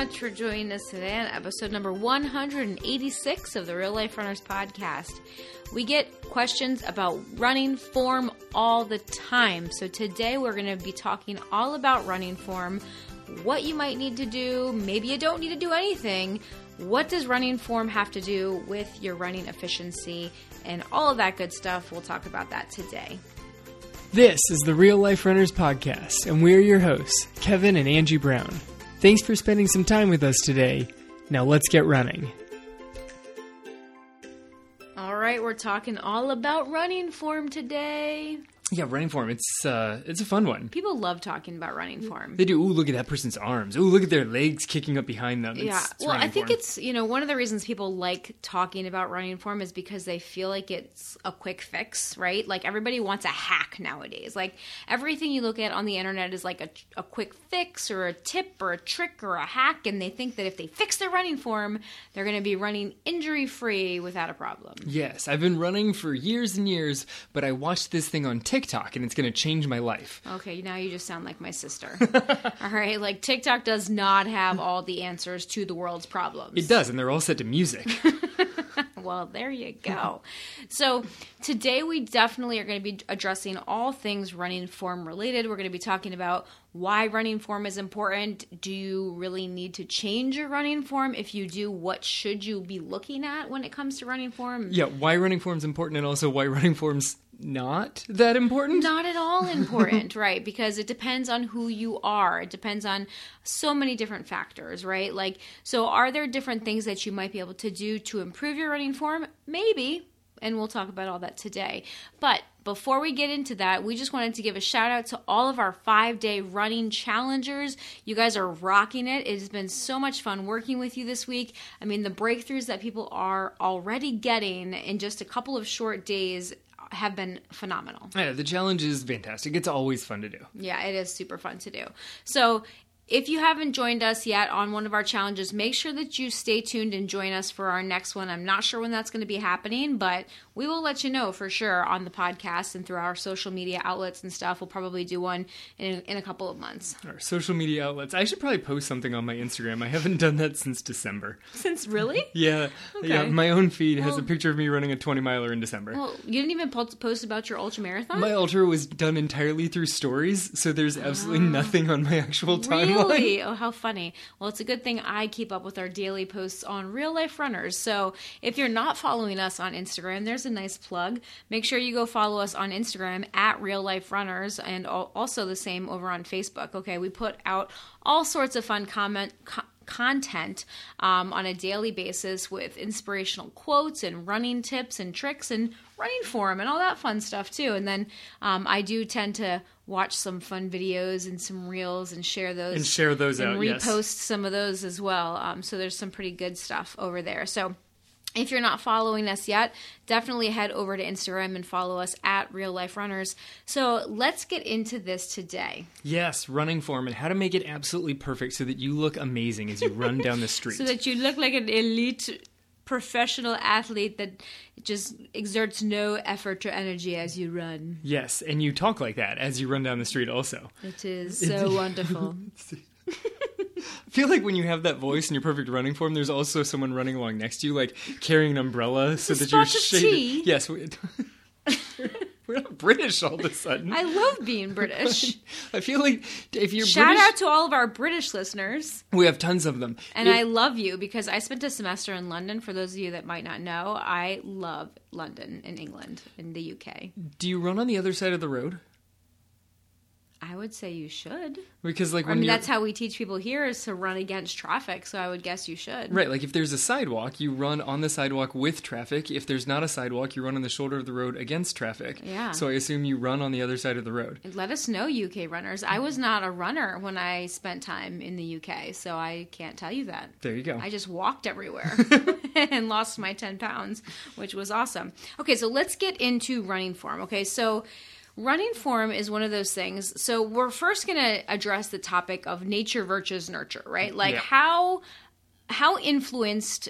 much for joining us today on episode number 186 of the Real Life Runners podcast. We get questions about running form all the time. So today we're going to be talking all about running form, what you might need to do, maybe you don't need to do anything. What does running form have to do with your running efficiency and all of that good stuff? We'll talk about that today. This is the Real Life Runners Podcast, and we're your hosts, Kevin and Angie Brown. Thanks for spending some time with us today. Now let's get running. All right, we're talking all about running form today. Yeah, running form. It's uh, it's a fun one. People love talking about running form. They do. Ooh, look at that person's arms. Ooh, look at their legs kicking up behind them. It's, yeah. it's well, I think form. it's, you know, one of the reasons people like talking about running form is because they feel like it's a quick fix, right? Like everybody wants a hack nowadays. Like everything you look at on the internet is like a, a quick fix or a tip or a trick or a hack. And they think that if they fix their running form, they're going to be running injury free without a problem. Yes, I've been running for years and years, but I watched this thing on TikTok, and it's going to change my life. Okay, now you just sound like my sister. all right, like TikTok does not have all the answers to the world's problems. It does, and they're all set to music. Well, there you go. so, today we definitely are going to be addressing all things running form related. We're going to be talking about why running form is important. Do you really need to change your running form? If you do, what should you be looking at when it comes to running form? yeah, why running form is important, and also why running form's not that important. Not at all important, right? Because it depends on who you are. It depends on so many different factors, right? Like, so are there different things that you might be able to do to improve your running form? Maybe. And we'll talk about all that today. But before we get into that, we just wanted to give a shout out to all of our five day running challengers. You guys are rocking it. It has been so much fun working with you this week. I mean, the breakthroughs that people are already getting in just a couple of short days have been phenomenal. Yeah, the challenge is fantastic. It's always fun to do. Yeah, it is super fun to do. So, if you haven't joined us yet on one of our challenges, make sure that you stay tuned and join us for our next one. I'm not sure when that's going to be happening, but we will let you know for sure on the podcast and through our social media outlets and stuff. We'll probably do one in, in a couple of months. Our social media outlets. I should probably post something on my Instagram. I haven't done that since December. Since really? Yeah, yeah. Okay. My own feed has a picture of me running a 20 miler in December. Well, you didn't even post about your ultra marathon? my ultra was done entirely through stories, so there's absolutely nothing on my actual timeline. Ah. Really? Oh, how funny. Well, it's a good thing I keep up with our daily posts on real life runners. So if you're not following us on Instagram, there's a nice plug. Make sure you go follow us on Instagram at real life runners and also the same over on Facebook. Okay, we put out all sorts of fun comment. Co- content um, on a daily basis with inspirational quotes and running tips and tricks and running form and all that fun stuff too. And then um, i do tend to watch some fun videos and some reels and share those And share those and out, yes. repost some of those as well. Um, so there's some pretty good stuff over there. So if you're not following us yet, definitely head over to Instagram and follow us at Real Life Runners. So let's get into this today. Yes, running form and how to make it absolutely perfect so that you look amazing as you run down the street. So that you look like an elite professional athlete that just exerts no effort or energy as you run. yes, and you talk like that as you run down the street also. It is so wonderful. I feel like when you have that voice in your perfect running form, there's also someone running along next to you, like carrying an umbrella so that you're shaded. Yes, we, we're not British all of a sudden. I love being British. I feel like if you're Shout British, out to all of our British listeners. we have tons of them. And If- I love you because I spent a semester in London. For those of you that might not know, I love London in England, in the UK. do you run on the other side of the road? I would say you should. Because like I mean, that's how we teach people here is to run against traffic. So I would guess you should. right, like if there's a sidewalk, you run on the sidewalk with traffic. If there's not a sidewalk, you run on the shoulder of the road against traffic. Yeah. So I assume you run on the other side of the road. Let us know, UK runners. I was not a runner when I spent time in the UK, so I can't tell you that. There you go. I just walked everywhere and lost my 10 pounds, which was awesome. Okay, so let's get into running form. Okay, so running form is one of those things. So we're first going to address the topic of nature versus nurture, right? Like Yeah. how how influenced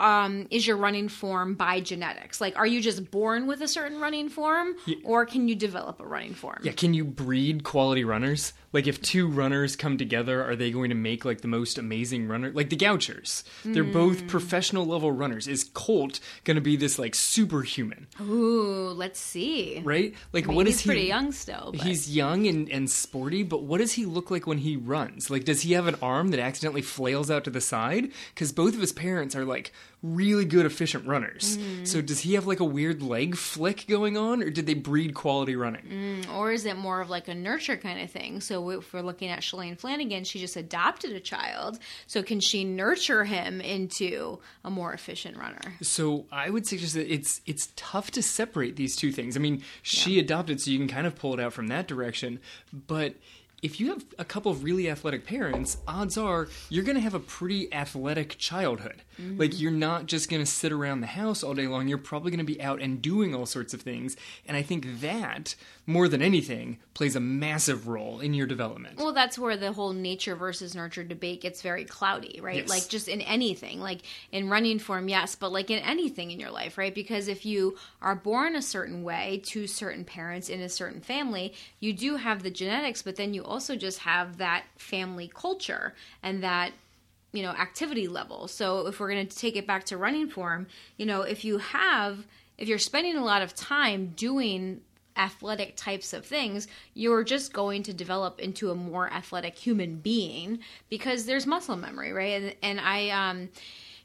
um, is your running form by genetics? Like, are you just born with a certain running form, or can you develop a running form? Yeah, can you breed quality runners? Like, if two runners come together, are they going to make like the most amazing runner? Like the Gouchers, they're both mm. professional level runners. Is Colt going to be this like superhuman? Ooh, let's see. Right? Like, I mean, what he's is he? pretty young still. But. He's young and, and sporty, but what does he look like when he runs? Like, does he have an arm that accidentally flails out to the side? Because both of his parents are like really good, efficient runners. Mm-hmm. So, does he have like a weird leg flick going on, or did they breed quality running? Mm, or is it more of like a nurture kind of thing? So if we're looking at Shalane Flanagan, she just adopted a child. So can she nurture him into a more efficient runner? So I would suggest that it's it's tough to separate these two things. I mean, she adopted, so you can kind of pull it out from that direction. But if you have a couple of really athletic parents, odds are you're going to have a pretty athletic childhood. Mm-hmm. Like you're not just going to sit around the house all day long. You're probably going to be out and doing all sorts of things. And I think that more than anything plays a massive role in your development. Well, that's where the whole nature versus nurture debate gets very cloudy, right? Yes. Like just in anything, like in running form, yes, but like in anything in your life, right? Because if you are born a certain way to certain parents in a certain family, you do have the genetics, but then you also just have that family culture and that you know activity level. So if we're going to take it back to running form you know if you have if you're spending a lot of time doing athletic types of things you're just going to develop into a more athletic human being because there's muscle memory right? And, and i um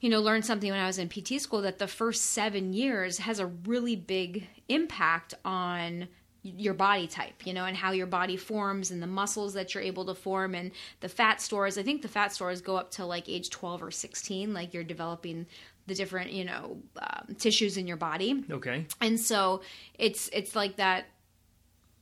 you know learned something when i was in pt school that the first seven years has a really big impact on your body type, you know, and how your body forms and the muscles that you're able to form and the fat stores. I think the fat stores go up to like age 12 or 16, like you're developing the different, you know, um, tissues in your body. Okay. And so it's it's like that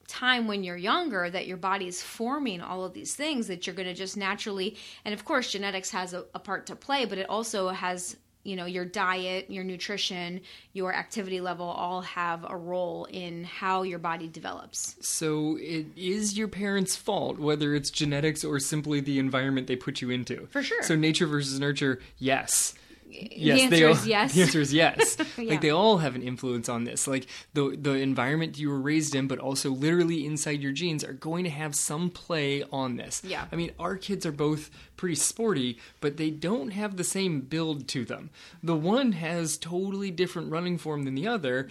time when you're younger that your body's forming all of these things that you're going to just naturally and of course genetics has a, a part to play but it also has you know your diet your nutrition your activity level all have a role in how your body develops So it is your parents' fault, whether it's genetics or simply the environment they put you into. For sure. So nature versus nurture, yes. Yes, answer all, is yes. The answer is yes. Yeah. Like they all have an influence on this. Like the the environment you were raised in, but also literally inside your genes are going to have some play on this. Yeah. I mean, our kids are both pretty sporty, but they don't have the same build to them. The one has totally different running form than the other.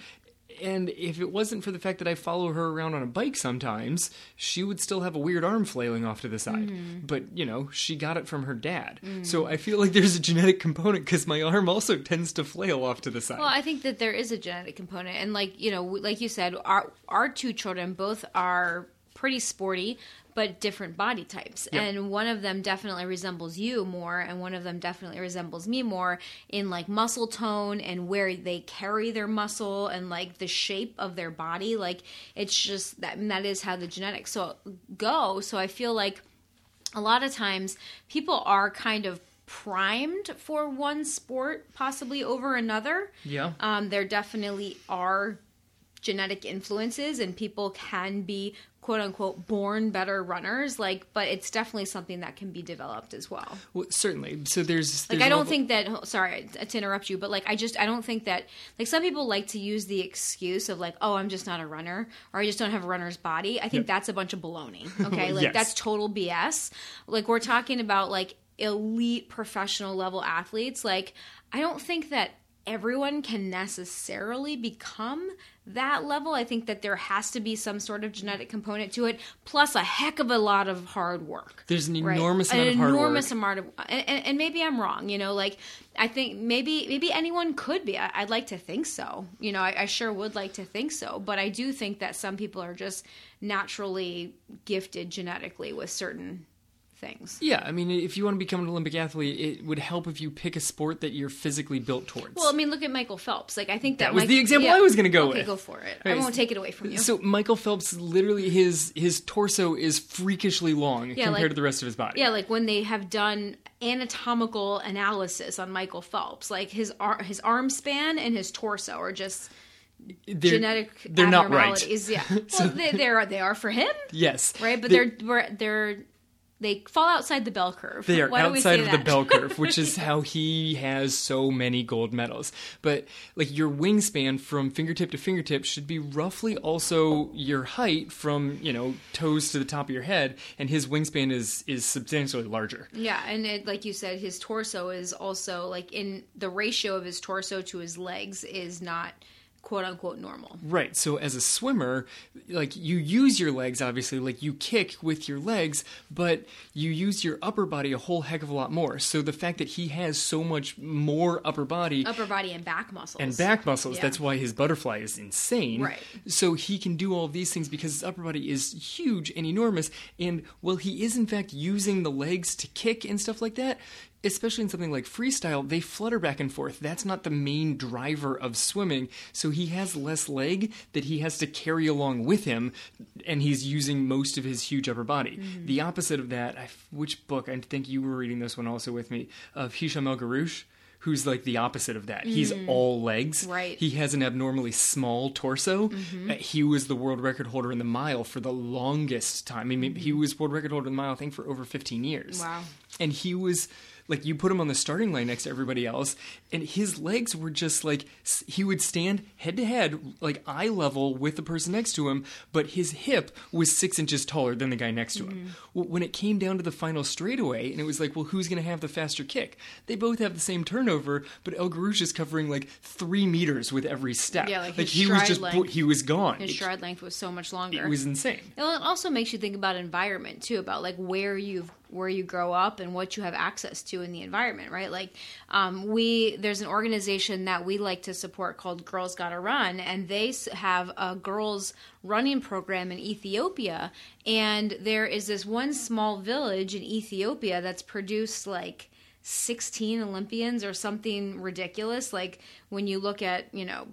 And if it wasn't for the fact that I follow her around on a bike sometimes, she would still have a weird arm flailing off to the side. Mm-hmm. But, you know, she got it from her dad. Mm. So I feel like there's a genetic component because my arm also tends to flail off to the side. Well, I think that there is a genetic component, and like you know, like you said, our our two children both are pretty sporty, but different body types, Yep. and one of them definitely resembles you more, and one of them definitely resembles me more in like muscle tone and where they carry their muscle and like the shape of their body. Like it's just that and that is how the genetics so go. So I feel like a lot of times people are kind of primed for one sport possibly over another yeah. um, there definitely are genetic influences and people can be quote unquote born better runners like but it's definitely something that can be developed as well Well, certainly. So there's. like i don't level- think that sorry to interrupt you but like i just i don't think that like some people like to use the excuse of like oh i'm just not a runner or i just don't have a runner's body i think Yep. that's a bunch of baloney okay like Yes. that's total bs like we're talking about like elite professional level athletes like i don't think that everyone can necessarily become that level i think that there has to be some sort of genetic component to it plus a heck of a lot of hard work There's an Right. enormous an amount of hard enormous work. amount of and, and, and maybe i'm wrong you know like i think maybe maybe anyone could be I, i'd like to think so you know I, I sure would like to think so but i do think that some people are just naturally gifted genetically with certain things Yeah, I mean, if you want to become an Olympic athlete, it would help if you pick a sport that you're physically built towards. well i mean look at michael phelps like i think that, That was Mike- the example I was gonna go okay with. go for it Right, i won't take it away from you So Michael Phelps, literally, his his torso is freakishly long compared like- to the rest of his body. Yeah, like when they have done anatomical analysis on Michael Phelps, like his ar- his arm span and his torso are just they're, genetic They're not right. Yeah, well, they, they are they are for him, Yes, right? But They- they're we're- they're they fall outside the bell curve. They are Why outside of the bell curve, which is how he has so many gold medals. But like your wingspan from fingertip to fingertip should be roughly also your height from you know toes to the top of your head, and his wingspan is is substantially larger. Yeah, and it, like you said, his torso is also like in the ratio of his torso to his legs is not quote unquote normal. Right. So as a swimmer, like you use your legs obviously, like you kick with your legs, but you use your upper body a whole heck of a lot more. So the fact that he has so much more upper body Upper body and back muscles. and back muscles, Yeah. that's why his butterfly is insane. Right. So he can do all these things because his upper body is huge and enormous. And while he is in fact using the legs to kick and stuff like that. Especially in something like freestyle, they flutter back and forth. That's not the main driver of swimming. So he has less leg that he has to carry along with him, and he's using most of his huge upper body. Mm-hmm. The opposite of that, I, which book? I think you were reading this one also with me, of Hicham El Guerrouj, who's like the opposite of that. He's all legs. Mm. Right. He has an abnormally small torso. Uh, he was the world record holder in the mile for the longest time. I mean, he was world record holder in the mile, I think, for over 15 years. Wow. And he was like, you put him on the starting line next to everybody else, and his legs were just like, he would stand head to head, like eye level with the person next to him, but his hip was six inches taller than the guy next to him. Mm-hmm. Well, when it came down to the final straightaway, and it was like, well, who's going to have the faster kick? They both have the same turnover, but El Guerrouj is covering like three meters with every step. Yeah, like his he was just length- he was gone. His stride length was so much longer. it was insane. Well, it also makes you think about environment too, about like where you where you grow up and what you have access to in the environment, right? Like, um, we there's an organization that we like to support called Girls Gotta Run, and they have a girls running program in Ethiopia, and there is this one small village in Ethiopia that's produced like 16 Olympians or something ridiculous. Like when you look at you know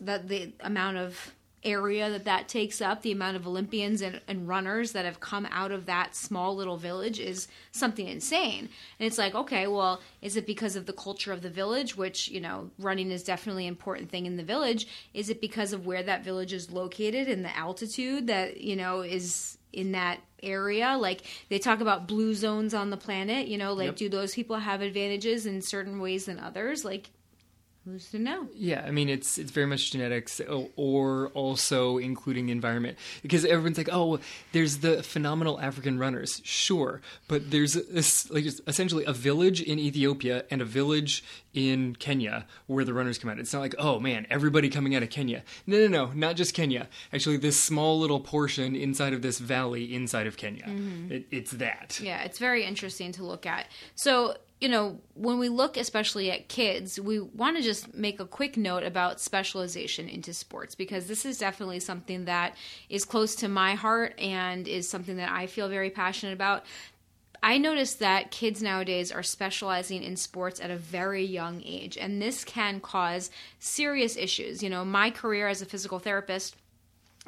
that the amount of area that that takes up, the amount of Olympians and, and runners that have come out of that small little village is something insane. And it's like, okay, well, is it because of the culture of the village, which, you know, running is definitely an important thing in the village? Is it because of where that village is located and the altitude that, you know, is in that area? Like they talk about blue zones on the planet, you know, like Yep. do those people have advantages in certain ways than others? Like, who's to know? Yeah, I mean it's it's very much genetics, or also including the environment. Because everyone's like, oh, there's the phenomenal African runners, sure, but there's this, like essentially a village in Ethiopia and a village in Kenya where the runners come out. It's not like, oh man, everybody coming out of Kenya. No, no, no, not just Kenya. Actually, this small little portion inside of this valley inside of Kenya. Mm-hmm. It, it's that. Yeah, it's very interesting to look at. So, you know, when we look especially at kids, we want to just make a quick note about specialization into sports because this is definitely something that is close to my heart and is something that I feel very passionate about. I noticed that kids nowadays are specializing in sports at a very young age, and this can cause serious issues. You know, my career as a physical therapist,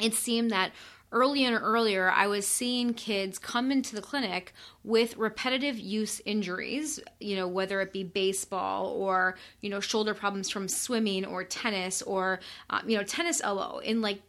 it seemed that earlier and earlier I was seeing kids come into the clinic with repetitive use injuries, you know, whether it be baseball or, you know, shoulder problems from swimming or tennis or, um, you know, tennis elbow in like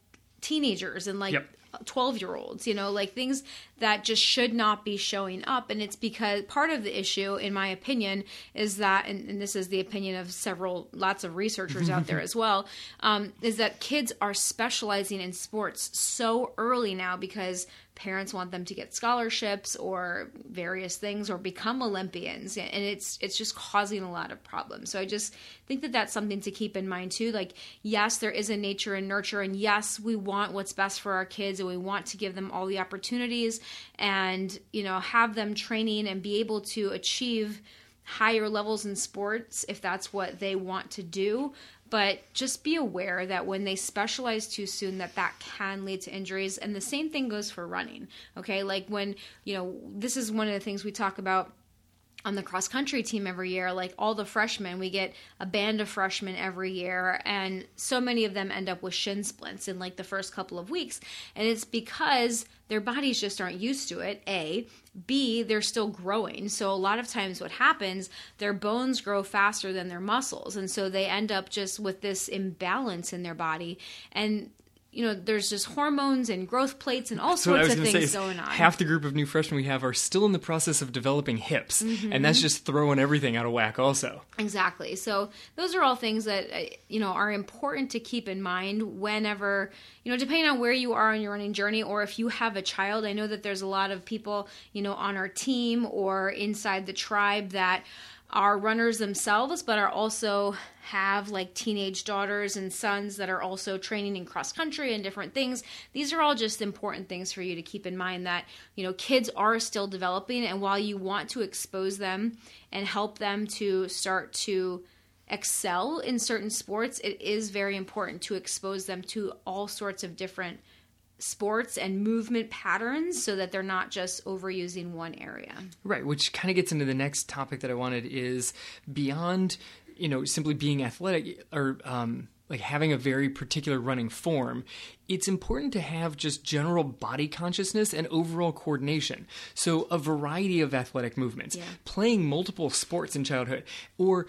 teenagers and like Yep. 12 year olds, you know, like things that just should not be showing up. And it's because part of the issue, in my opinion, is that, and, and this is the opinion of several, lots of researchers out there as well, um, is that kids are specializing in sports so early now because parents want them to get scholarships or various things or become olympians. And it's it's just causing a lot of problems. So i just think that that's something to keep in mind too. Like yes there is a nature and nurture and yes we want what's best for our kids and we want to give them all the opportunities and you know have them training and be able to achieve higher levels in sports if that's what they want to do but just be aware that when they specialize too soon that that can lead to injuries. And the same thing goes for running okay? Like when you know this is one of the things we talk about on the cross country team every year like all the freshmen we get a band of freshmen every year and so many of them end up with shin splints in like the first couple of weeks. And it's because their bodies just aren't used to it a. B they're still growing. So a lot of times what happens their bones grow faster than their muscles and so they end up just with this imbalance in their body. And you know, there's just hormones and growth plates and all So what I sorts of things going on. half the group of new freshmen we have are still in the process of developing hips, and Mm-hmm. that's just throwing everything out of whack. Also, Exactly. So those are all things that uh, you know are important to keep in mind whenever you know, depending on where you are on your running journey, or if you have a child. I know that there's a lot of people you know on our team or inside the tribe that are runners themselves, but are also have like teenage daughters and sons that are also training in cross country and different things. These are all just important things for you to keep in mind that, you know, kids are still developing and while you want to expose them and help them to start to excel in certain sports, it is very important to expose them to all sorts of different sports and movement patterns so that they're not just overusing one area. right? Which kind of gets into the next topic that I wanted is beyond, you know, simply being athletic or um, like having a very particular running form. It's important to have just general body consciousness and overall coordination. So a variety of athletic movements, Yeah. playing multiple sports in childhood, or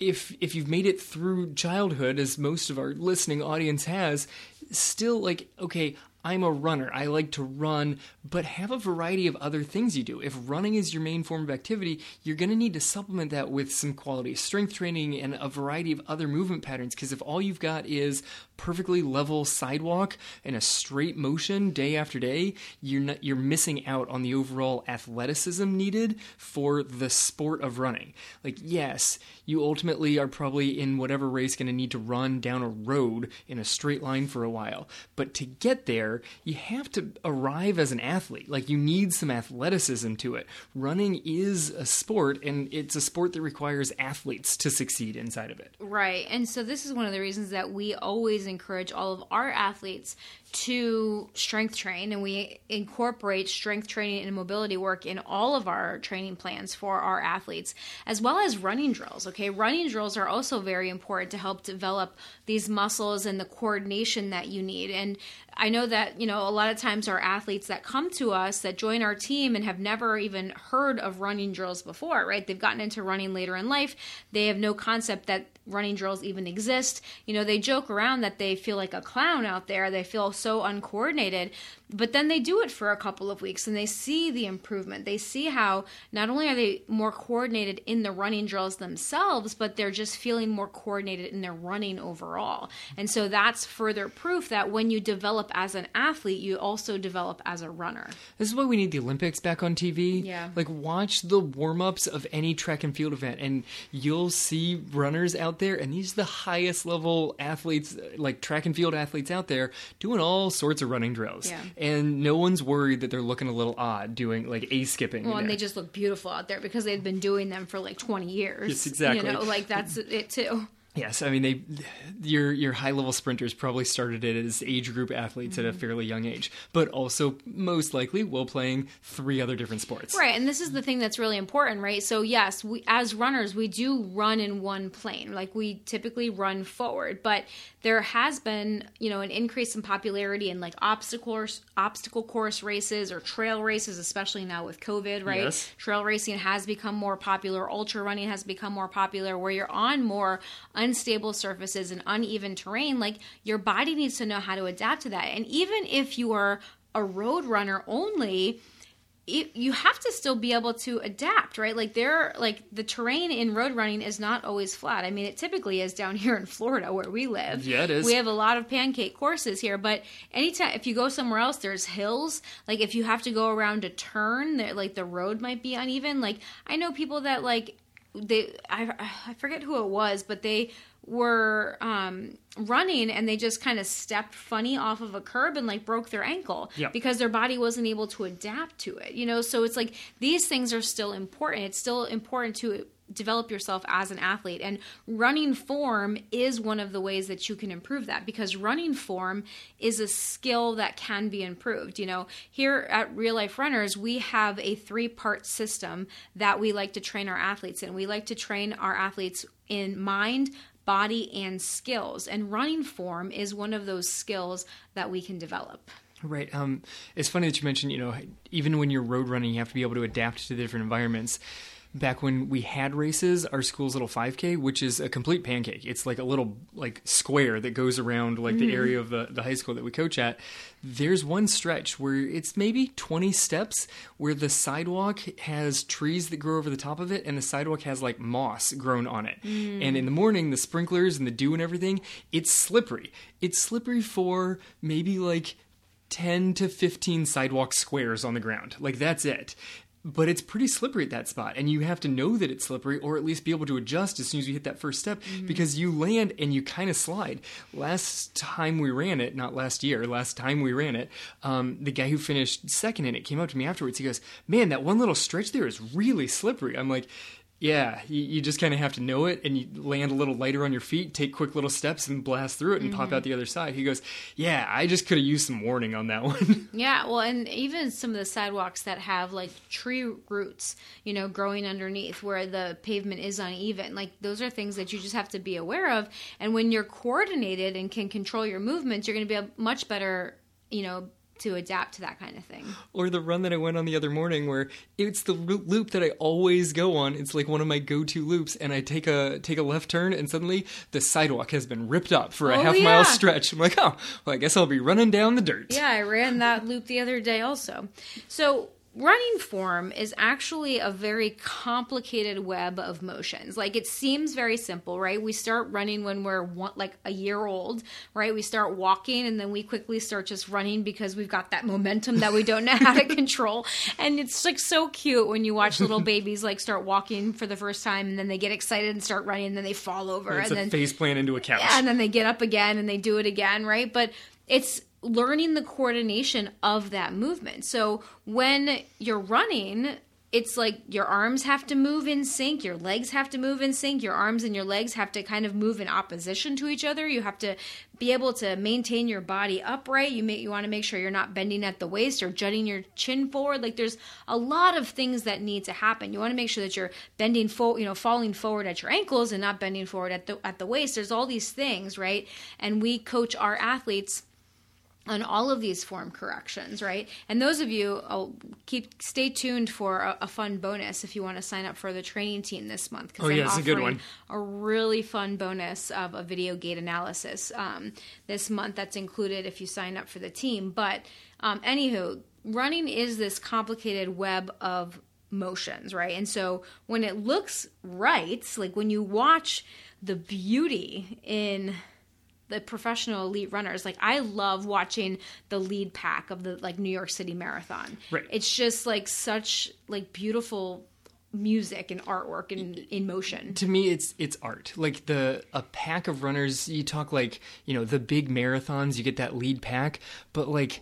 if if you've made it through childhood as most of our listening audience has still like okay I'm a runner. I like to run, but have a variety of other things you do. If running is your main form of activity, you're going to need to supplement that with some quality strength training and a variety of other movement patterns. Because if all you've got is perfectly level sidewalk and a straight motion day after day, you're not, you're missing out on the overall athleticism needed for the sport of running. Like, yes, you ultimately are probably in whatever race going to need to run down a road in a straight line for a while, but to get there, you have to arrive as an athlete. Like, you need some athleticism to it. Running is a sport, and it's a sport that requires athletes to succeed inside of it. Right. And so this is one of the reasons that we always encourage all of our athletes to strength train and we incorporate strength training and mobility work in all of our training plans for our athletes as well as running drills okay running drills are also very important to help develop these muscles and the coordination that you need and I know that, you know, a lot of times our athletes that come to us that join our team and have never even heard of running drills before, right? They've gotten into running later in life. They have no concept that running drills even exist. You know, they joke around that they feel like a clown out there. They feel so uncoordinated. But then they do it for a couple of weeks and they see the improvement. They see how not only are they more coordinated in the running drills themselves, but they're just feeling more coordinated in their running overall. And so that's further proof that when you develop as an athlete, you also develop as a runner. This is why we need the Olympics back on TV. Yeah. Like, watch the warm ups of any track and field event, and you'll see runners out there, and these are the highest level athletes, like track and field athletes out there, doing all sorts of running drills. Yeah. And no one's worried that they're looking a little odd doing like a skipping. Well, and they just look beautiful out there because they've been doing them for like 20 years. Yes, exactly. You know, like that's it too. Yes, I mean they your your high level sprinters probably started it as age group athletes at a Mm-hmm. fairly young age, but also most likely while playing three other different sports. Right, and this is the thing that's really important, right? So yes, we as runners, we do run in one plane. Like we typically run forward, but there has been, you know, an increase in popularity in like obstacle course, obstacle course races or trail races, especially now with COVID, right? Yes. Trail racing has become more popular, ultra running has become more popular where you're on more unstable surfaces and uneven terrain. Like your body needs to know how to adapt to that. And even if you are a road runner only, it, you have to still be able to adapt, right? Like there, like the terrain in road running is not always flat. I mean, it typically is down here in Florida where we live. Yeah, it is. We have a lot of pancake courses here, but anytime if you go somewhere else, there's hills. Like if you have to go around a turn, there like the road might be uneven. Like I know people that like they I I forget who it was, but they were um, running and they just kind of stepped funny off of a curb and like broke their ankle Yep. because their body wasn't able to adapt to it. You know, so it's like these things are still important. It's still important to develop yourself as an athlete and running form is one of the ways that you can improve that because running form is a skill that can be improved you know here at real life runners we have a three part system that we like to train our athletes in we like to train our athletes in mind body and skills and running form is one of those skills that we can develop Right. Um, it's funny that you mentioned, you know, even when you're road running, you have to be able to adapt to different environments. Back when we had races, our school's little 5K, which is a complete pancake. It's like a little like square that goes around like the mm-hmm. area of the, the high school that we coach at. There's one stretch where it's maybe 20 steps where the sidewalk has trees that grow over the top of it and the sidewalk has like moss grown on it. Mm. And in the morning, the sprinklers and the dew and everything, it's slippery. It's slippery for maybe like 10 to 15 sidewalk squares on the ground. Like that's it. But it's pretty slippery at that spot, and you have to know that it's slippery, or at least be able to adjust as soon as you hit that first step, because you land and you kind of slide. Last time we ran it, not last year, last time we ran it, um, the guy who finished second in it came up to me afterwards. He goes, "Man, that one little stretch there is really slippery." I'm like, yeah, you, you just kind of have to know it, and you land a little lighter on your feet, take quick little steps, and blast through it, and pop out mm-hmm. the other side. He goes, "Yeah, I just could have used some warning on that one." Yeah, well, and even some of the sidewalks that have like tree roots, you know, growing underneath where the pavement is uneven, like those are things that you just have to be aware of. And when you're coordinated and can control your movements, you're going to be a much better, you know, to adapt to that kind of thing. or the run that I went on the other morning, where it's the loop that I always go on. It's like one of my go-to loops, and I take a take a left turn, and suddenly the sidewalk has been ripped up for a Oh, half yeah. mile stretch. I'm like, oh, well, I guess I'll be running down the dirt. Yeah, I ran that loop the other day also. So, running form is actually a very complicated web of motions. Like it seems very simple, right? We start running when we're one, like a year old, right? We start walking and then we quickly start just running because we've got that momentum that we don't know how to control. And it's like so cute when you watch little babies like start walking for the first time and then they get excited and start running and then they fall over It's and a then face plant into a couch. yeah, and then they get up again and they do it again, right? But it's learning the coordination of that movement. So when you're running, it's like your arms have to move in sync, your legs have to move in sync, your arms and your legs have to kind of move in opposition to each other. You have to be able to maintain your body upright. You may, you want to make sure you're not bending at the waist or jutting your chin forward. Like there's a lot of things that need to happen. You want to make sure that you're bending forward, you know, falling forward at your ankles and not bending forward at the at the waist. There's all these things, right? And we coach our athletes on all of these form corrections, right? And those of you, I'll keep stay tuned for a, a fun bonus if you want to sign up for the training team this month. Oh, yeah, it's a good offering one. A really fun bonus of a video gait analysis um, this month. That's included if you sign up for the team. But um, anywho, running is this complicated web of motions, right? And so when it looks right, like when you watch the beauty in the professional elite runners like i love watching the lead pack of the like new york city marathon. Right. it's just like such like beautiful music and artwork and in motion. To me it's it's art. Like the a pack of runners you talk like you know the big marathons you get that lead pack but like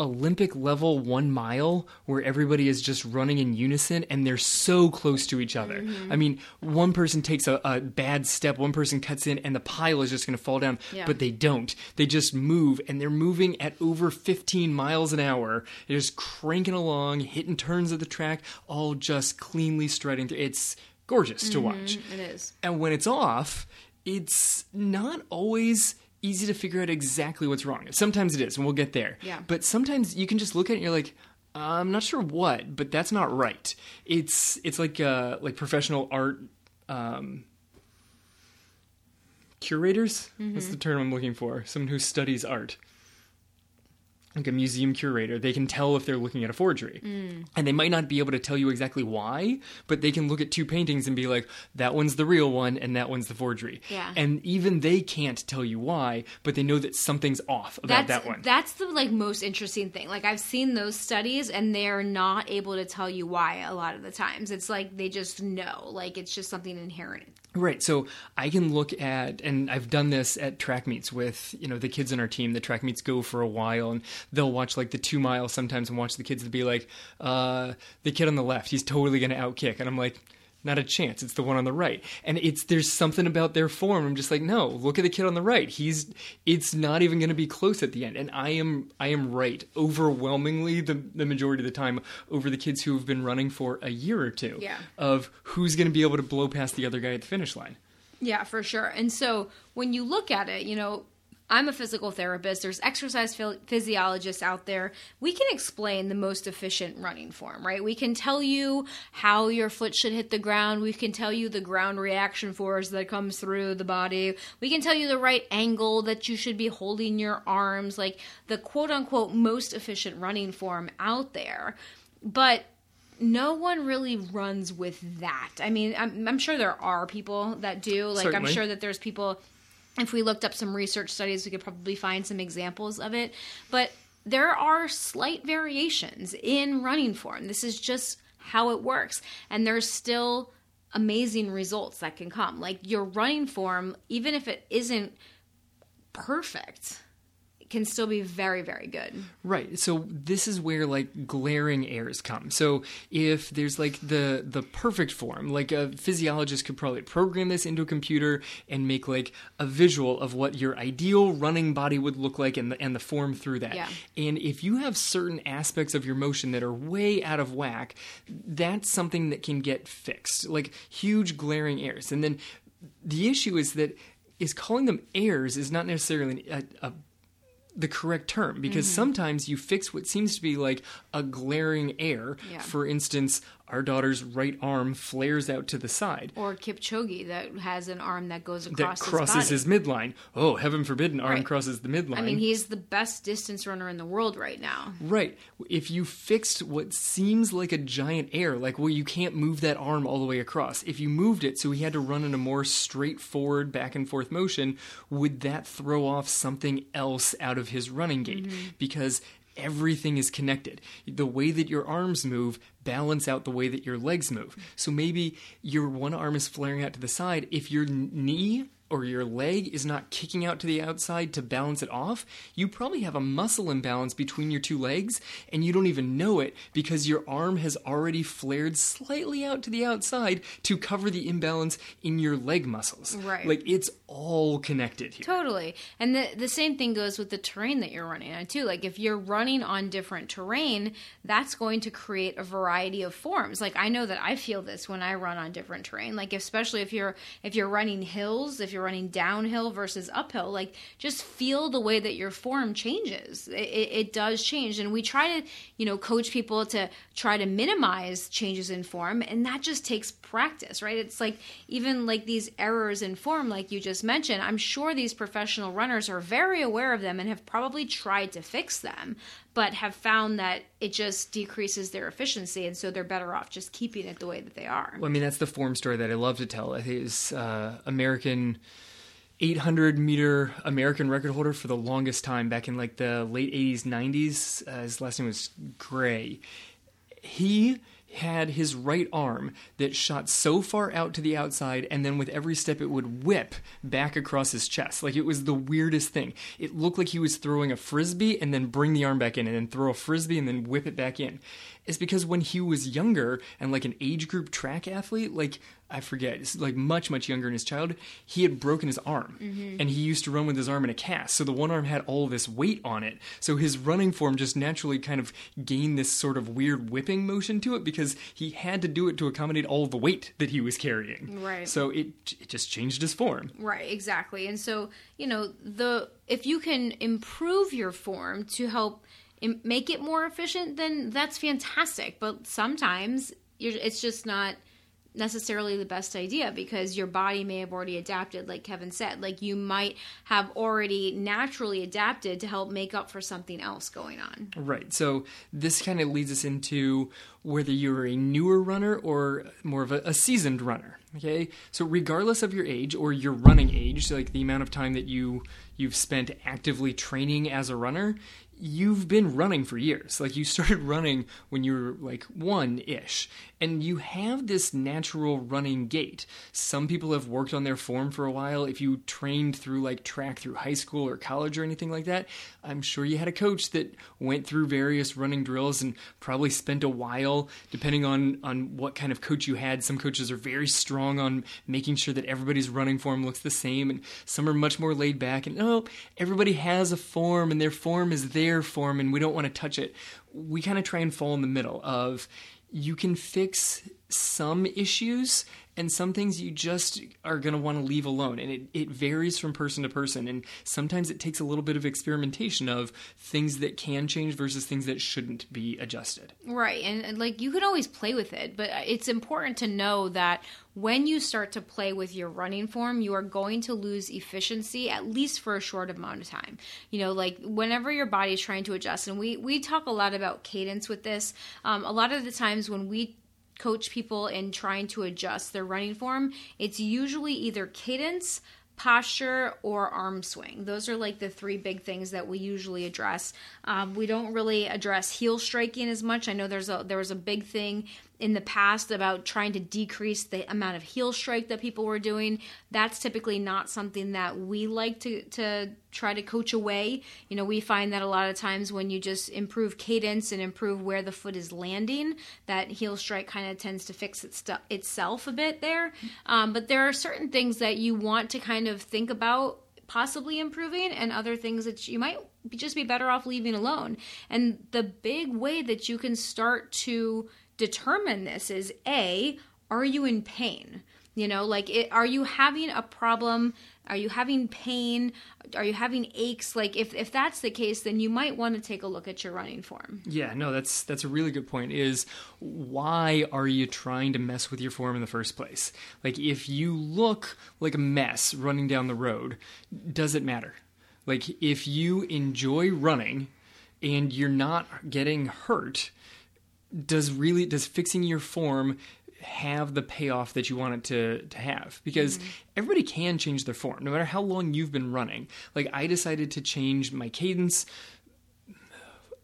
olympic level one mile where everybody is just running in unison and they're so close to each other. Mm-hmm. i mean one person takes a, a bad step one person cuts in and the pile is just going to fall down Yeah. but they don't. They just move and they're moving at over 15 miles an hour. They're just cranking along hitting turns of the track all just cleanly strutting through. It's gorgeous to watch. It is. And when it's off, it's not always easy to figure out exactly what's wrong. Sometimes it is, and we'll get there. Yeah. But sometimes you can just look at it and you're like, I'm not sure what, but that's not right. It's it's like uh, like professional art um, curators. That's the term I'm looking for. Someone who studies art like a museum curator, they can tell if they're looking at a forgery. Mm. And they might not be able to tell you exactly why, but they can look at two paintings and be like, that one's the real one and that one's the forgery. Yeah. And even they can't tell you why, but they know that something's off about that's that one. that's the like most interesting thing like i've seen those studies and they're not able to tell you why a lot of the times it's like they just know like it's just something inherent Right. So I can look at, and I've done this at track meets with, you know, the kids in our team. The track meets go for a while, and they'll watch like the two miles sometimes and watch the kids and be like, uh, the kid on the left, he's totally going to outkick. And I'm like, not a chance. It's the one on the right. And it's, there's something about their form. I'm just like, no, look at the kid on the right. He's, it's not even going to be close at the end. And I am, I am right overwhelmingly the, the majority of the time over the kids who have been running for a year or two Yeah. of who's going to be able to blow past the other guy at the finish line. Yeah, for sure. And so when you look at it, you know, I'm a physical therapist. There's exercise physiologists out there. We can explain the most efficient running form, right? We can tell you how your foot should hit the ground. We can tell you the ground reaction force that comes through the body. We can tell you the right angle that you should be holding your arms, like the quote unquote most efficient running form out there. But no one really runs with that. I mean, I'm, I'm sure there are people that do. Like, Certainly. I'm sure that there's people if we looked up some research studies, we could probably find some examples of it. But there are slight variations in running form. This is just how it works. And there's still amazing results that can come. Like your running form, even if it isn't perfect, can still be very very good. Right. So this is where like glaring errors come. So if there's like the the perfect form like a physiologist could probably program this into a computer and make like a visual of what your ideal running body would look like and the, and the form through that. Yeah. and if you have certain aspects of your motion that are way out of whack that's something that can get fixed. Like huge glaring errors. And then the issue is that is calling them errors is not necessarily a, a the correct term because mm-hmm. sometimes you fix what seems to be like a glaring error. Yeah. For instance, our daughter's right arm flares out to the side. Or Kipchoge that has an arm that goes across that crosses his, his, midline. Oh, heaven forbid an arm right. crosses the midline. I mean, he's the best distance runner in the world right now. Right. If you fixed what seems like a giant error, like well, you can't move that arm all the way across. If you moved it so he had to run in a more straightforward back and forth motion, would that throw off something else out of his running gait? Mm-hmm. Because everything is connected. The way that your arms move balance out the way that your legs move. So maybe your one arm is flaring out to the side. If your knee or your leg is not kicking out to the outside to balance it off, you probably have a muscle imbalance between your two legs and you don't even know it because your arm has already flared slightly out to the outside to cover the imbalance in your leg muscles. Right. Like it's all connected here. Totally. And the the same thing goes with the terrain that you're running on too. Like if you're running on different terrain, that's going to create a variety of forms. Like I know that I feel this when I run on different terrain. Like especially if you're if you're running hills, if you're running downhill versus uphill, like just feel the way that your form changes. It, it, it does change, and we try to, you know, coach people to try to minimize changes in form, and that just takes practice, right? It's like even like these errors in form, like you just mentioned. I'm sure these professional runners are very aware of them and have probably tried to fix them, but have found that it just decreases their efficiency, and so they're better off just keeping it the way that they are. Well, I mean, that's the form story that I love to tell. I think it's uh, American. 800 meter American record holder for the longest time back in like the late 80s, 90s. Uh, his last name was Gray. He had his right arm that shot so far out to the outside, and then with every step it would whip back across his chest. Like it was the weirdest thing. It looked like he was throwing a frisbee and then bring the arm back in, and then throw a frisbee and then whip it back in. It's because when he was younger and like an age group track athlete, like I forget, it's like much, much younger in his childhood, he had broken his arm. Mm-hmm. And he used to run with his arm in a cast. So the one arm had all this weight on it. So his running form just naturally kind of gained this sort of weird whipping motion to it because he had to do it to accommodate all the weight that he was carrying. Right. So it, it just changed his form. Right, exactly. And so, you know, the if you can improve your form to help make it more efficient, then that's fantastic. But sometimes it's just not necessarily the best idea because your body may have already adapted like Kevin said. Like you might have already naturally adapted to help make up for something else going on. Right. So this kind of leads us into whether you're a newer runner or more of a, a seasoned runner okay? So regardless of your age or your running age so like the amount of time that you you've spent actively training as a runner you've been running for years. Like you started running when you were like one ish, and you have this natural running gait. Some people have worked on their form for a while. If you trained through like track through high school or college or anything like that, I'm sure you had a coach that went through various running drills and probably spent a while, depending on on what kind of coach you had. Some coaches are very strong on making sure that everybody's running form looks the same, and some are much more laid back. And oh, everybody has a form, and their form is their form and we don't want to touch it. We kind of try and fall in the middle of you can fix some issues and some things you just are going to want to leave alone. And it, it varies from person to person. And sometimes it takes a little bit of experimentation of things that can change versus things that shouldn't be adjusted. Right. And, and like you can always play with it, but it's important to know that when you start to play with your running form, you are going to lose efficiency at least for a short amount of time. You know, like whenever your body is trying to adjust, and we we talk a lot about cadence with this. Um, a lot of the times when we coach people in trying to adjust their running form, it's usually either cadence, posture or arm swing. Those are like the three big things that we usually address. Um, we don't really address heel striking as much. I know there's a there was a big thing in the past about trying to decrease the amount of heel strike that people were doing. That's typically not something that we like to, to try to coach away. You know, we find that a lot of times when you just improve cadence and improve where the foot is landing, that heel strike kind of tends to fix it st- itself a bit there. Um, but there are certain things that you want to kind of think about possibly improving and other things that you might just be better off leaving alone. And the big way that you can start to determine this is A, are you in pain? You know, like, it, are you having a problem? Are you having pain? Are you having aches? Like, if, if that's the case, then you might want to take a look at your running form. Yeah, no, that's that's a really good point. Is why are you trying to mess with your form in the first place? Like, if you look like a mess running down the road, does it matter? Like, if you enjoy running and you're not getting hurt, does really does fixing your form have the payoff that you want it to to have because mm-hmm. everybody can change their form no matter how long you've been running like i decided to change my cadence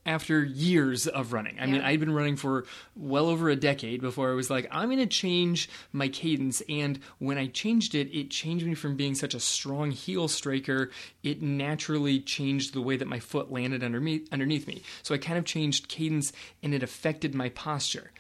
after years of running. I yeah. mean, I'd been running for well over a decade before I was like, I'm going to change my cadence. And when I changed it, it changed me from being such a strong heel striker. It naturally changed the way that my foot landed underneath, underneath me. So I kind of changed cadence and it affected my posture.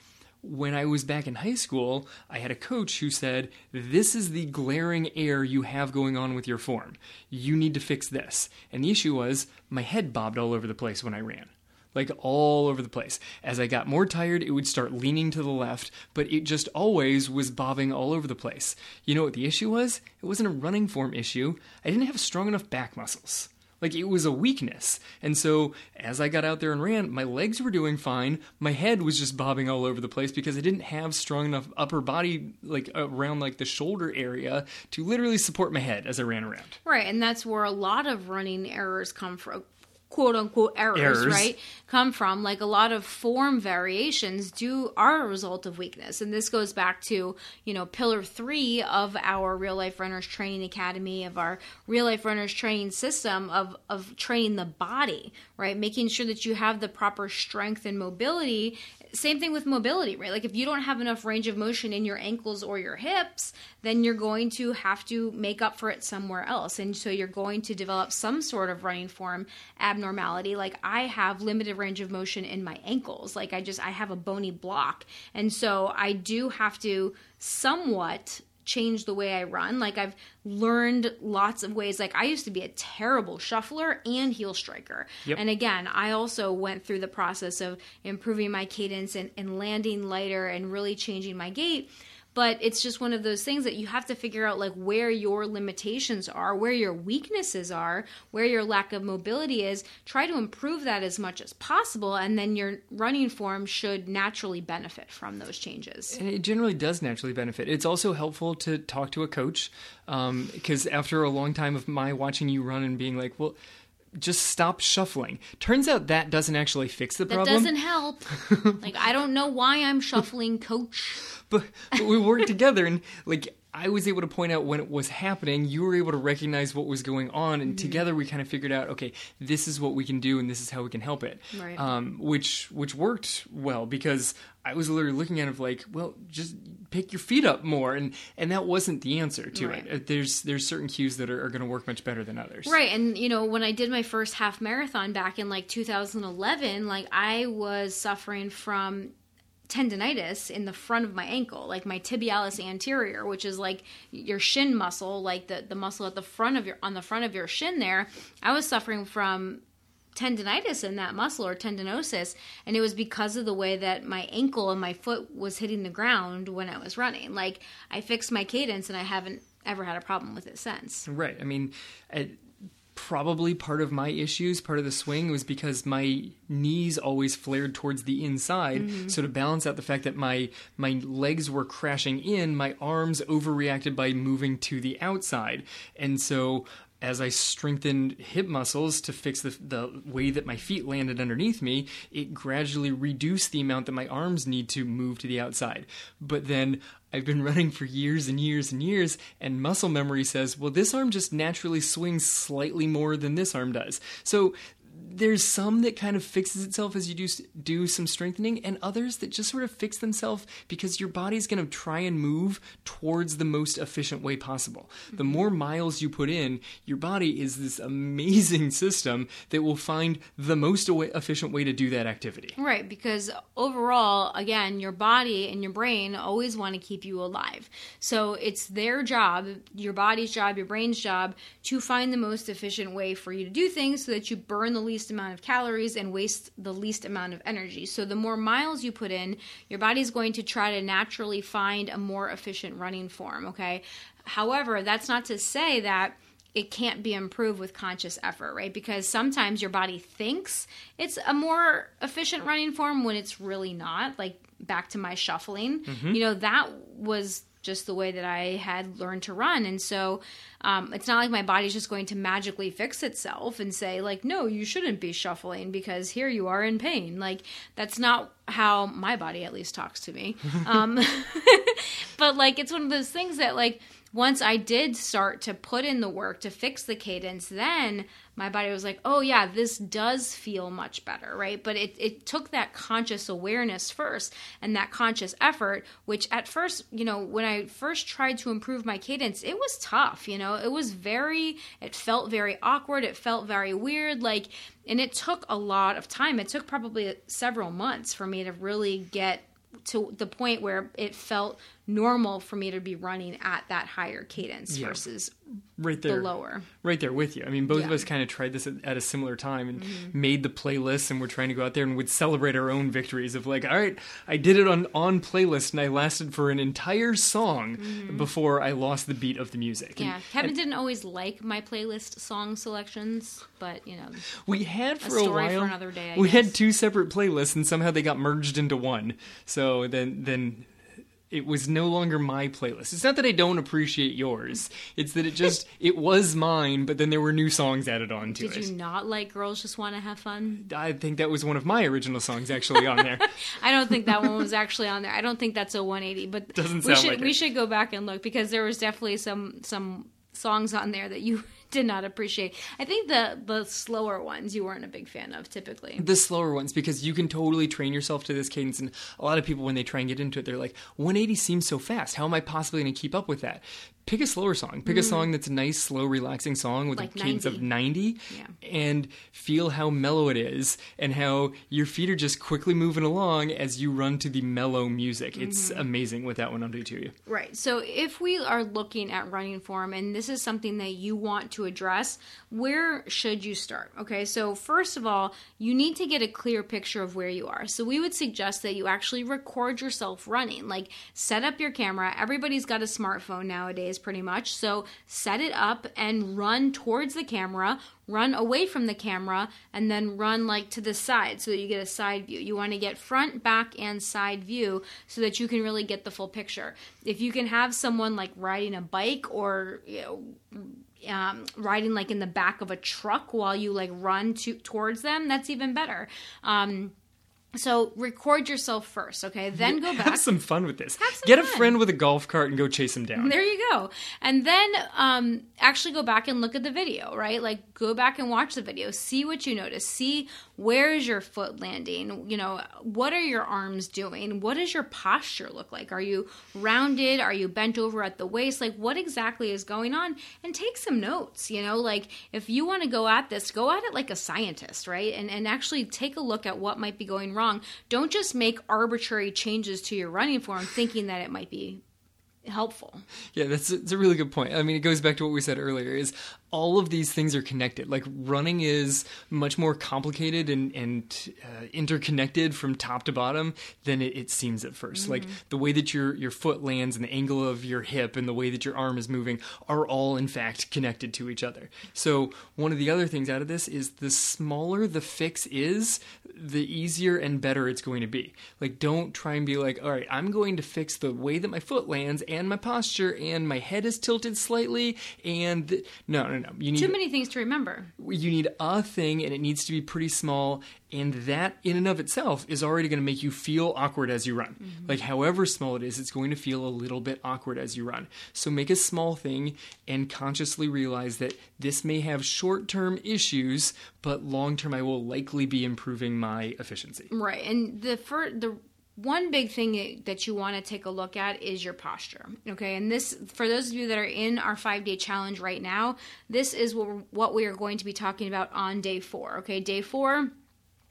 When I was back in high school, I had a coach who said, This is the glaring error you have going on with your form. You need to fix this. And the issue was, my head bobbed all over the place when I ran like all over the place. As I got more tired, it would start leaning to the left, but it just always was bobbing all over the place. You know what the issue was? It wasn't a running form issue. I didn't have strong enough back muscles. Like it was a weakness. And so as I got out there and ran, my legs were doing fine. My head was just bobbing all over the place because I didn't have strong enough upper body like around like the shoulder area to literally support my head as I ran around. Right, and that's where a lot of running errors come from quote unquote errors, errors, right come from like a lot of form variations do are a result of weakness. And this goes back to you know pillar 3 of our real life runners training academy of our real life runners training system of of training the body right? Making sure that you have the proper strength and mobility same thing with mobility, right? Like if you don't have enough range of motion in your ankles or your hips, then you're going to have to make up for it somewhere else. And so you're going to develop some sort of running form abnormality. Like I have limited range of motion in my ankles. Like I just I have a bony block. And so I do have to somewhat changed the way I run. Like I've learned lots of ways. Like I used to be a terrible shuffler and heel striker. Yep. And again, I also went through the process of improving my cadence and, and landing lighter and really changing my gait but it's just one of those things that you have to figure out like where your limitations are where your weaknesses are where your lack of mobility is try to improve that as much as possible and then your running form should naturally benefit from those changes and it generally does naturally benefit it's also helpful to talk to a coach because um, after a long time of my watching you run and being like well just stop shuffling. Turns out that doesn't actually fix the problem. That doesn't help. like I don't know why I'm shuffling, coach. But, but we worked together and like I was able to point out when it was happening. You were able to recognize what was going on, and mm-hmm. together we kind of figured out, okay, this is what we can do, and this is how we can help it. Right. Um, which which worked well because I was literally looking at it like, well, just pick your feet up more, and and that wasn't the answer to right. it. Uh, there's there's certain cues that are, are going to work much better than others. Right, and you know when I did my first half marathon back in like 2011, like I was suffering from tendonitis in the front of my ankle, like my tibialis anterior, which is like your shin muscle, like the, the muscle at the front of your on the front of your shin there. I was suffering from tendonitis in that muscle or tendinosis and it was because of the way that my ankle and my foot was hitting the ground when I was running. Like I fixed my cadence and I haven't ever had a problem with it since. Right. I mean, probably part of my issues, part of the swing was because my knees always flared towards the inside. Mm-hmm. So to balance out the fact that my my legs were crashing in, my arms overreacted by moving to the outside. And so as I strengthened hip muscles to fix the, the way that my feet landed underneath me, it gradually reduced the amount that my arms need to move to the outside. But then I've been running for years and years and years, and muscle memory says, well, this arm just naturally swings slightly more than this arm does. So there's some that kind of fixes itself as you do do some strengthening and others that just sort of fix themselves because your body's going to try and move towards the most efficient way possible. Mm-hmm. The more miles you put in, your body is this amazing system that will find the most efficient way to do that activity. Right, because overall, again, your body and your brain always want to keep you alive. So it's their job, your body's job, your brain's job to find the most efficient way for you to do things so that you burn the least amount of calories and waste the least amount of energy. So the more miles you put in, your body's going to try to naturally find a more efficient running form, okay? However, that's not to say that it can't be improved with conscious effort, right? Because sometimes your body thinks it's a more efficient running form when it's really not. Like back to my shuffling, mm-hmm. you know, that was just the way that I had learned to run. And so um, it's not like my body's just going to magically fix itself and say, like, no, you shouldn't be shuffling because here you are in pain. Like, that's not how my body at least talks to me. um, but, like, it's one of those things that, like, once I did start to put in the work to fix the cadence, then my body was like, oh, yeah, this does feel much better, right? But it, it took that conscious awareness first and that conscious effort, which at first, you know, when I first tried to improve my cadence, it was tough, you know, it was very, it felt very awkward, it felt very weird, like, and it took a lot of time. It took probably several months for me to really get to the point where it felt normal for me to be running at that higher cadence yeah. versus right there the lower right there with you i mean both yeah. of us kind of tried this at, at a similar time and mm-hmm. made the playlists and we're trying to go out there and would celebrate our own victories of like all right i did it on on playlist and i lasted for an entire song mm-hmm. before i lost the beat of the music yeah and, kevin and, didn't always like my playlist song selections but you know we had for a, a while for another day, we had two separate playlists and somehow they got merged into one so then then it was no longer my playlist. It's not that I don't appreciate yours. It's that it just it was mine, but then there were new songs added on to Did it. Did you not like "Girls Just Want to Have Fun"? I think that was one of my original songs actually on there. I don't think that one was actually on there. I don't think that's a 180, but doesn't we sound should like we should go back and look because there was definitely some some songs on there that you did not appreciate. I think the the slower ones you weren't a big fan of typically. The slower ones because you can totally train yourself to this cadence and a lot of people when they try and get into it they're like 180 seems so fast. How am I possibly going to keep up with that? Pick a slower song. Pick mm. a song that's a nice, slow, relaxing song with like a cadence 90. of 90 yeah. and feel how mellow it is and how your feet are just quickly moving along as you run to the mellow music. Mm-hmm. It's amazing what that one will do to you. Right. So if we are looking at running form and this is something that you want to address, where should you start? Okay. So first of all, you need to get a clear picture of where you are. So we would suggest that you actually record yourself running. Like set up your camera. Everybody's got a smartphone nowadays pretty much. So set it up and run towards the camera, run away from the camera, and then run like to the side so that you get a side view. You want to get front, back, and side view so that you can really get the full picture. If you can have someone like riding a bike or, you know, um, riding like in the back of a truck while you like run to towards them, that's even better. Um, so record yourself first, okay? Then go back. Have some fun with this. Get fun. a friend with a golf cart and go chase him down. There you go. And then um, actually go back and look at the video, right? Like go back and watch the video. See what you notice. See where is your foot landing? You know, what are your arms doing? What does your posture look like? Are you rounded? Are you bent over at the waist? Like what exactly is going on? And take some notes, you know? Like if you want to go at this, go at it like a scientist, right? And and actually take a look at what might be going wrong wrong. Don't just make arbitrary changes to your running form thinking that it might be helpful. Yeah, that's it's a really good point. I mean, it goes back to what we said earlier is all of these things are connected. Like running is much more complicated and, and uh, interconnected from top to bottom than it, it seems at 1st mm-hmm. Like the way that your, your foot lands and the angle of your hip and the way that your arm is moving are all in fact connected to each other. So one of the other things out of this is the smaller the fix is, the easier and better it's going to be. Like don't try and be like, all right, I'm going to fix the way that my foot lands and my posture and my head is tilted slightly and no, no, no. You need too many things to remember. You need a thing and it needs to be pretty small and that in and of itself is already going to make you feel awkward as you run. Mm-hmm. Like however small it is, it's going to feel a little bit awkward as you run. So make a small thing and consciously realize that this may have short-term issues, but long-term I will likely be improving my efficiency. Right. And the first, the one big thing that you want to take a look at is your posture. Okay, and this, for those of you that are in our five day challenge right now, this is what what we are going to be talking about on day four. Okay, day four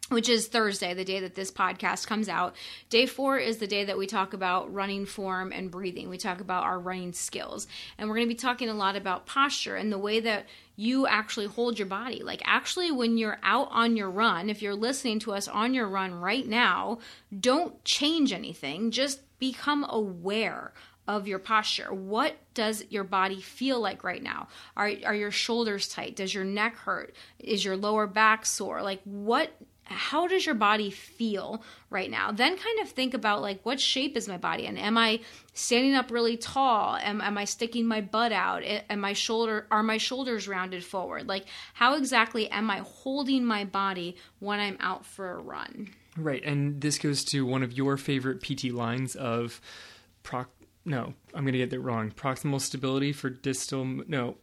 which is Thursday, the day that this podcast comes out. Day four is the day that we talk about running form and breathing. We talk about our running skills. And we're going to be talking a lot about posture and the way that you actually hold your body. Like, actually, when you're out on your run, if you're listening to us on your run right now, don't change anything. Just become aware of your posture. What does your body feel like right now? Are, are your shoulders tight? Does your neck hurt? Is your lower back sore? Like, what how does your body feel right now? Then kind of think about like what shape is my body and am i standing up really tall? Am, am i sticking my butt out? Am my shoulder are my shoulders rounded forward? Like how exactly am i holding my body when i'm out for a run? Right and this goes to one of your favorite pt lines of proc no i'm going to get that wrong. Proximal stability for distal no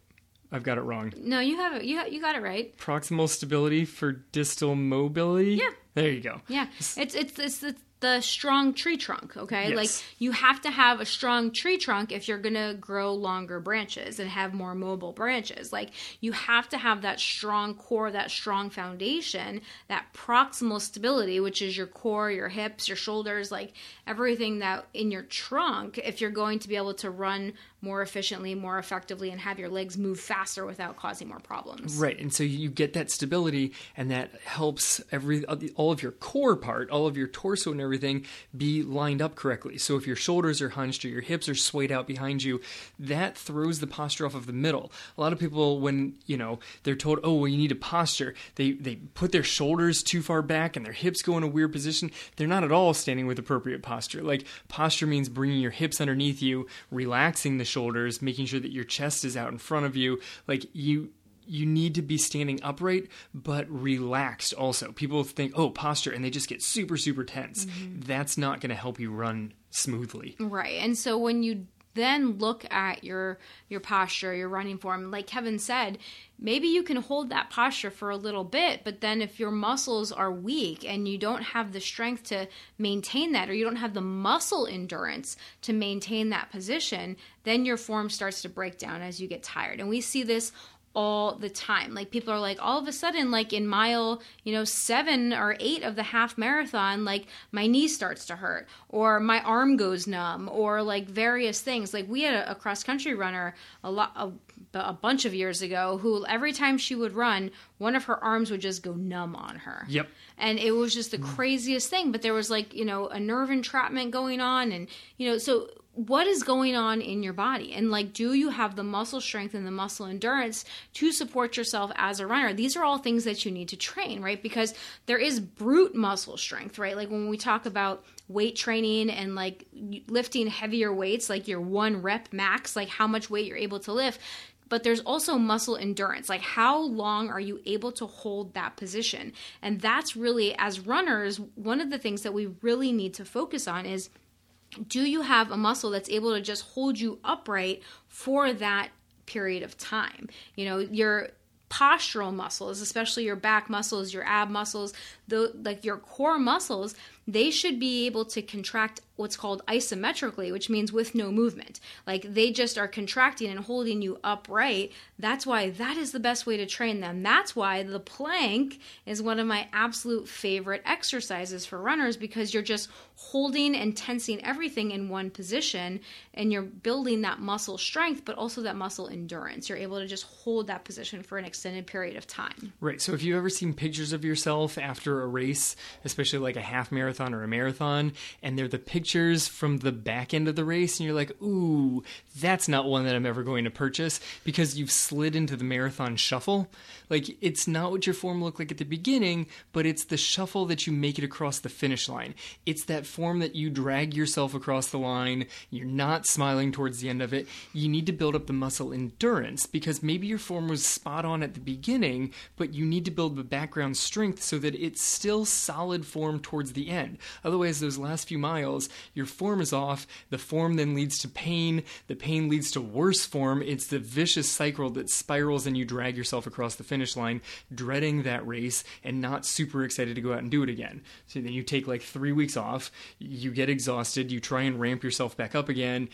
I've got it wrong. No, you have it. You you got it right. Proximal stability for distal mobility. Yeah. There you go. Yeah. It's it's it's, it's the strong tree trunk, okay? Yes. Like you have to have a strong tree trunk if you're going to grow longer branches and have more mobile branches. Like you have to have that strong core, that strong foundation, that proximal stability, which is your core, your hips, your shoulders, like everything that in your trunk if you're going to be able to run more efficiently, more effectively, and have your legs move faster without causing more problems. Right, and so you get that stability, and that helps every all of your core part, all of your torso and everything be lined up correctly. So if your shoulders are hunched or your hips are swayed out behind you, that throws the posture off of the middle. A lot of people, when you know they're told, "Oh, well, you need a posture," they they put their shoulders too far back and their hips go in a weird position. They're not at all standing with appropriate posture. Like posture means bringing your hips underneath you, relaxing the shoulders, making sure that your chest is out in front of you. Like you you need to be standing upright but relaxed also. People think, "Oh, posture," and they just get super super tense. Mm-hmm. That's not going to help you run smoothly. Right. And so when you then look at your your posture your running form like kevin said maybe you can hold that posture for a little bit but then if your muscles are weak and you don't have the strength to maintain that or you don't have the muscle endurance to maintain that position then your form starts to break down as you get tired and we see this all the time. Like people are like all of a sudden like in mile, you know, 7 or 8 of the half marathon like my knee starts to hurt or my arm goes numb or like various things. Like we had a, a cross country runner a lot a, a bunch of years ago who every time she would run, one of her arms would just go numb on her. Yep. And it was just the craziest thing, but there was like, you know, a nerve entrapment going on and you know, so what is going on in your body? And like do you have the muscle strength and the muscle endurance to support yourself as a runner? These are all things that you need to train right? Because there is brute muscle strength right? Like when we talk about weight training and like lifting heavier weights like your one rep max like how much weight you're able to lift. But there's also muscle endurance. Like, how long are you able to hold that position? And that's really, as runners, one of the things that we really need to focus on is do you have a muscle that's able to just hold you upright for that period of time? You know, your postural muscles, especially your back muscles, your ab muscles, the like your core muscles, they should be able to contract what's called isometrically, which means with no movement. Like they just are contracting and holding you upright. That's why that is the best way to train them. That's why the plank is one of my absolute favorite exercises for runners because you're just holding and tensing everything in one position and you're building that muscle strength but also that muscle endurance. You're able to just hold that position for an extended period of time. Right. So if you've ever seen pictures of yourself after a race, especially like a half marathon or a marathon, and they're the from the back end of the race, and you're like, ooh, that's not one that I'm ever going to purchase because you've slid into the marathon shuffle. Like, it's not what your form looked like at the beginning, but it's the shuffle that you make it across the finish line. It's that form that you drag yourself across the line. You're not smiling towards the end of it. You need to build up the muscle endurance because maybe your form was spot on at the beginning, but you need to build the background strength so that it's still solid form towards the end. Otherwise, those last few miles, your form is off. The form then leads to pain. The pain leads to worse form. It's the vicious cycle that spirals and you drag yourself across the finish line, dreading that race and not super excited to go out and do it again. So then you take like three weeks off, you get exhausted, you try and ramp yourself back up again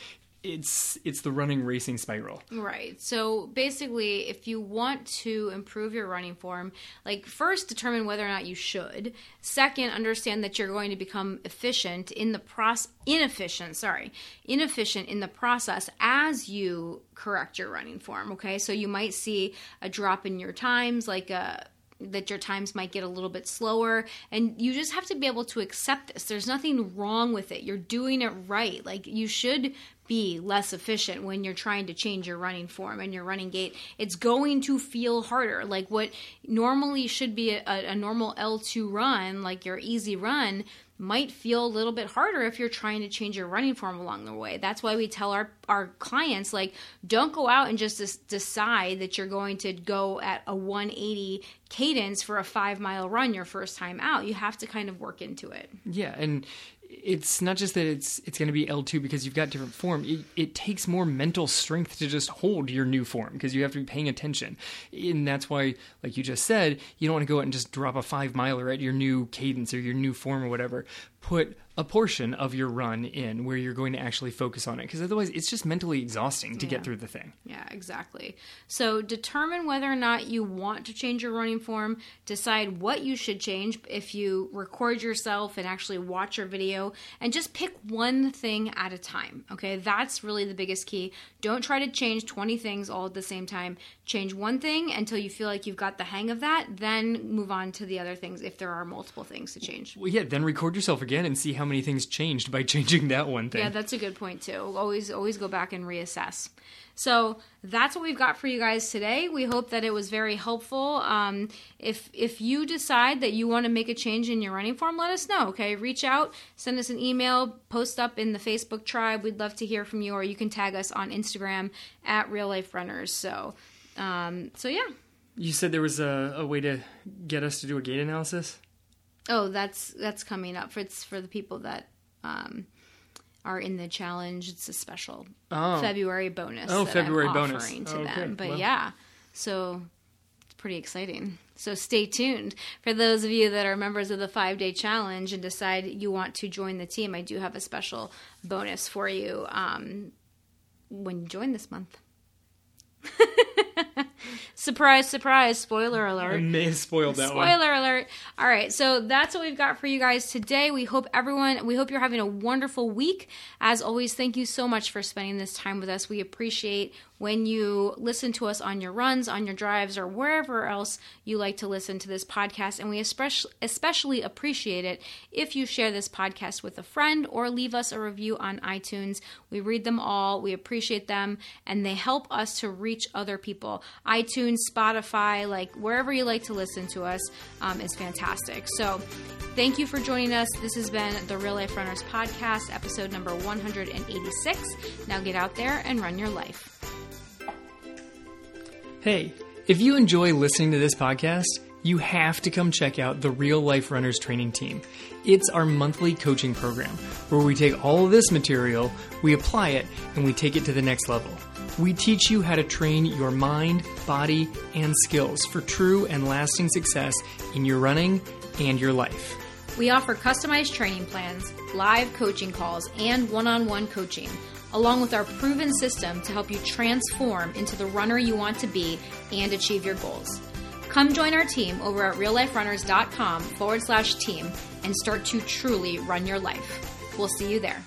it's it's the running racing spiral. Right. So basically, if you want to improve your running form, like first determine whether or not you should. Second, understand that you're going to become efficient in the process inefficient, sorry, inefficient in the process as you correct your running form, okay? So you might see a drop in your times like a that your times might get a little bit slower and you just have to be able to accept this there's nothing wrong with it you're doing it right like you should be less efficient when you're trying to change your running form and your running gait it's going to feel harder like what normally should be a, a normal l2 run like your easy run might feel a little bit harder if you're trying to change your running form along the way. That's why we tell our, our clients, like, don't go out and just des- decide that you're going to go at a 180 cadence for a five mile run your first time out. You have to kind of work into it. Yeah. And it's not just that it's it's going to be L2 because you've got different form. It, it takes more mental strength to just hold your new form because you have to be paying attention. And that's why, like you just said, you don't want to go out and just drop a five miler at your new cadence or your new form or whatever. Put a portion of your run in where you're going to actually focus on it because otherwise it's just mentally exhausting to Yeah. get through the thing. Yeah, exactly. So determine whether or not you want to change your running form. Decide what you should change if you record yourself and actually watch your video, and just pick one thing at a time. Okay, that's really the biggest key. Don't try to change 20 things all at the same time. Change one thing until you feel like you've got the hang of that, then move on to the other things if there are multiple things to change. Well, yeah, then record yourself again and see how many things changed by changing that one thing. Yeah, that's a good point too. Always always go back and reassess. So that's what we've got for you guys today. We hope that it was very helpful. Um, if if you decide that you want to make a change in your running form, let us know. Okay, reach out, send us an email, post up in the Facebook tribe. We'd love to hear from you, or you can tag us on Instagram at Real Life Runners. So, um, so yeah. you said there was a, a way to get us to do a gait analysis. Oh, that's that's coming up. For it's for the people that um, are in the challenge. It's a special Oh. February bonus. Oh, February I'm bonus. offering to Oh, them. But Well. yeah, so it's pretty exciting. So stay tuned for those of you that are members of the five day challenge and decide you want to join the team. I do have a special bonus for you um, when you join this month. surprise, surprise! Spoiler alert. I may have spoiled that one. Spoiler alert. All right, so that's what we've got for you guys today. We hope everyone, we hope you're having a wonderful week. As always, thank you so much for spending this time with us. We appreciate when you listen to us on your runs, on your drives, or wherever else you like to listen to this podcast. And we especially especially appreciate it if you share this podcast with a friend or leave us a review on iTunes. We read them all, we appreciate them, and they help us to reach other people. iTunes, Spotify, like wherever you like to listen to us, um, is fantastic. So, thank you for joining us. This has been the Real Life Runners Podcast, episode number 186. Now get out there and run your life. Hey, if you enjoy listening to this podcast, you have to come check out the Real Life Runners Training Team. It's our monthly coaching program where we take all of this material, we apply it, and we take it to the next level. We teach you how to train your mind, body, and skills for true and lasting success in your running and your life. We offer customized training plans, live coaching calls, and one on one coaching, along with our proven system to help you transform into the runner you want to be and achieve your goals. Come join our team over at realliferunners.com forward slash team and start to truly run your life. We'll see you there.